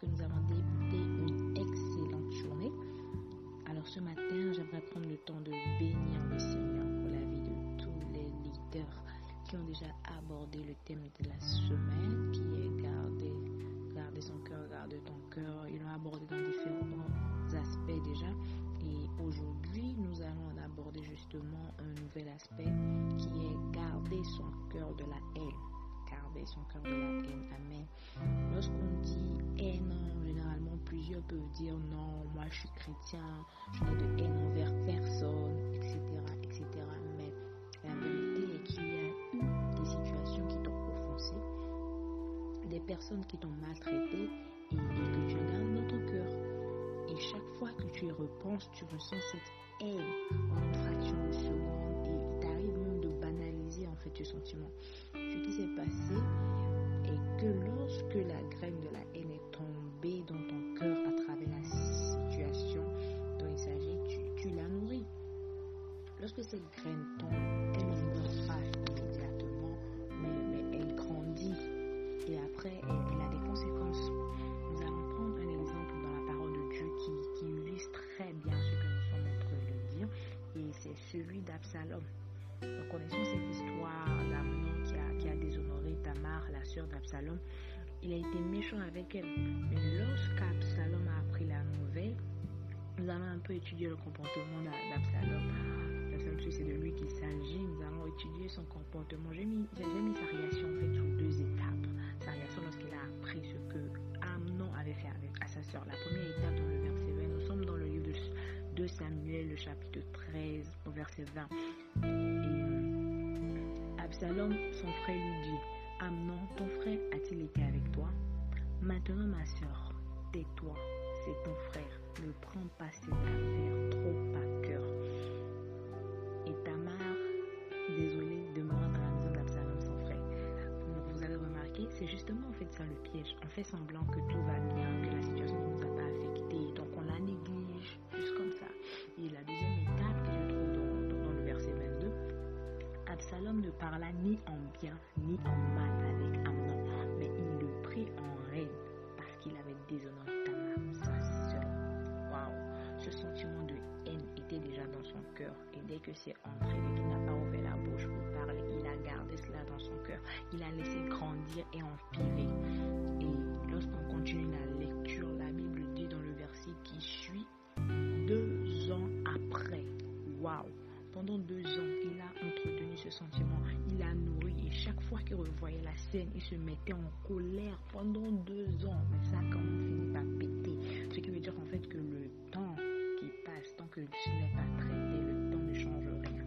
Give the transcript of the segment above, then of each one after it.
que nous avons débuté une excellente journée. Alors ce matin, j'aimerais prendre le temps de bénir le Seigneur pour la vie de tous les leaders qui ont déjà abordé le thème de la semaine qui est garder, garder son cœur, garder ton cœur. Ils l'ont abordé dans différents aspects déjà. Et aujourd'hui, nous allons en aborder justement un nouvel aspect qui est garder son cœur de la haine son cœur de la haine. Amen. Lorsqu'on dit haine, généralement plusieurs peuvent dire non, moi je suis chrétien, je n'ai de haine envers personne, etc. etc. Mais la vérité est qu'il y a eu des situations qui t'ont offensé, des personnes qui t'ont maltraité et, que tu gardé dans ton cœur. Et chaque fois que tu y repenses, tu ressens cette haine en une fraction de seconde et il t'arrive même de banaliser en fait ce sentiment s'est passé est que lorsque la graine de la haine est tombée dans ton cœur à travers la situation dont il s'agit, tu, tu la nourris. Lorsque cette graine tombe, elle ne meurt pas immédiatement, mais, elle grandit et après elle, a des conséquences. Nous allons prendre un exemple dans la parole de Dieu qui, qui illustre très bien ce que nous sommes en train de dire et c'est celui d'Absalom. Nous connaissons cette histoire d'Absalom. Il a été méchant avec elle. Mais lorsqu'Absalom a appris la nouvelle, nous allons un peu étudier le comportement d'Absalom. Absalom, c'est de lui qu'il s'agit. Nous allons étudier son comportement. J'ai mis, mis, sa réaction en fait sous deux étapes. Sa réaction lorsqu'il a appris ce que Amnon avait fait avec, à sa sœur. La première étape dans le verset 20, nous sommes dans le livre de, de Samuel, le chapitre 13, au verset 20. Et Absalom, son frère, lui dit Amnon, ton frère a-t-il été avec toi? Maintenant, ma soeur, tais-toi, c'est ton frère. Ne prends pas cette affaire trop à cœur. Et Tamar, désolée, demeura dans la maison d'Absalom, son frère. Vous avez remarqué, c'est justement en fait ça le piège. On fait semblant que tout va bien, que Absalom ne parla ni en bien ni en mal avec Amnon, mais il le prit en haine parce qu'il avait déshonoré Tamar, sa sœur. Waouh, ce sentiment de haine était déjà dans son cœur et dès que c'est entré, dès qu'il n'a pas ouvert la bouche pour parler, il a gardé cela dans son cœur. Il a laissé grandir et empirer. Fois qu'il revoyait la scène, il se mettait en colère pendant deux ans. Mais ça, quand on finit par péter, ce qui veut dire en fait que le temps qui passe, tant que ce n'est pas traité, le temps ne change rien.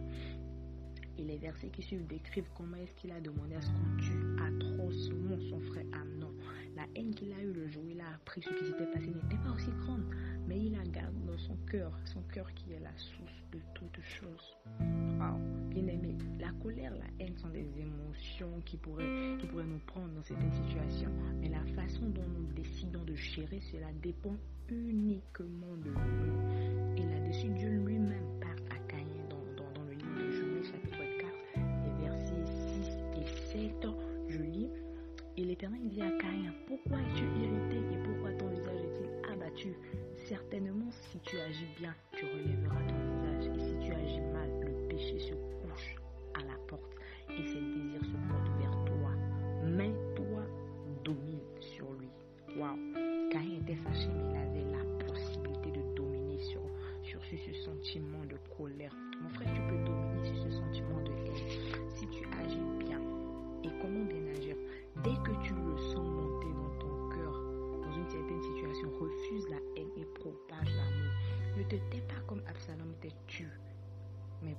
Et les versets qui suivent décrivent comment est-ce qu'il a demandé à ce qu'on tue atrocement son frère Amnon. La haine qu'il a eue le jour où il a appris ce qui s'était passé n'était pas aussi grande, il la garde dans son cœur, son cœur qui est la source de toutes choses. Wow. Bien aimé, la colère, la haine sont des émotions qui pourraient, qui pourraient nous prendre dans certaines situations, mais la façon dont nous décidons de gérer cela dépend uniquement de nous. Et là-dessus, Dieu lui-même tu agis bien, tu relèveras ton visage. Et si tu agis mal, le péché se couche à la porte et ses désirs se portent vers toi. Mais toi, domine sur lui. Waouh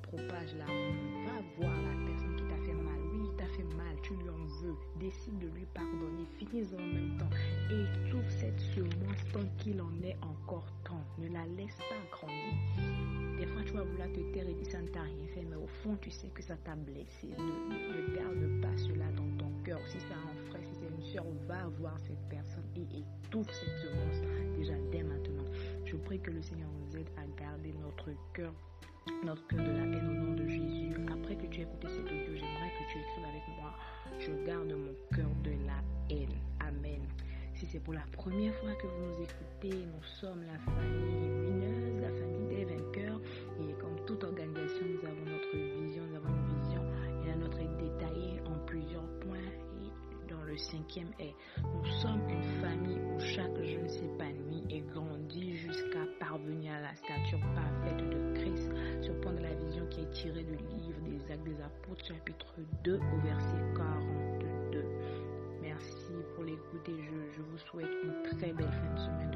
propage l'amour. Va voir la personne qui t'a fait mal. Oui, il t'a fait mal, tu lui en veux. Décide de lui pardonner. Finis en même temps. Étouffe cette semence tant qu'il en est encore temps. Ne la laisse pas grandir. Des fois, tu vas vouloir te taire et dire ça ne t'a rien fait, mais au fond, tu sais que ça t'a blessé. Ne, ne, garde pas cela dans ton cœur. Si c'est un frère, si c'est une soeur, va voir cette personne et étouffe cette semence déjà dès maintenant. Je prie que le Seigneur nous aide à garder notre cœur, notre cœur de la haine au nom de Jésus. Après que tu aies écouté cette audio, j'aimerais que tu écrives avec moi. Je garde mon cœur de la haine. Amen. Si c'est pour la première fois que vous nous écoutez, nous sommes la famille lumineuse, la famille des vainqueurs. Et comme toute organisation, nous avons notre vision, nous avons une vision. Et la nôtre est détaillée en plusieurs points. Et dans le cinquième est, nous sommes une famille où chaque chapitre 2 au verset 42. Merci pour l'écoute et je, je vous souhaite une très belle fin de semaine.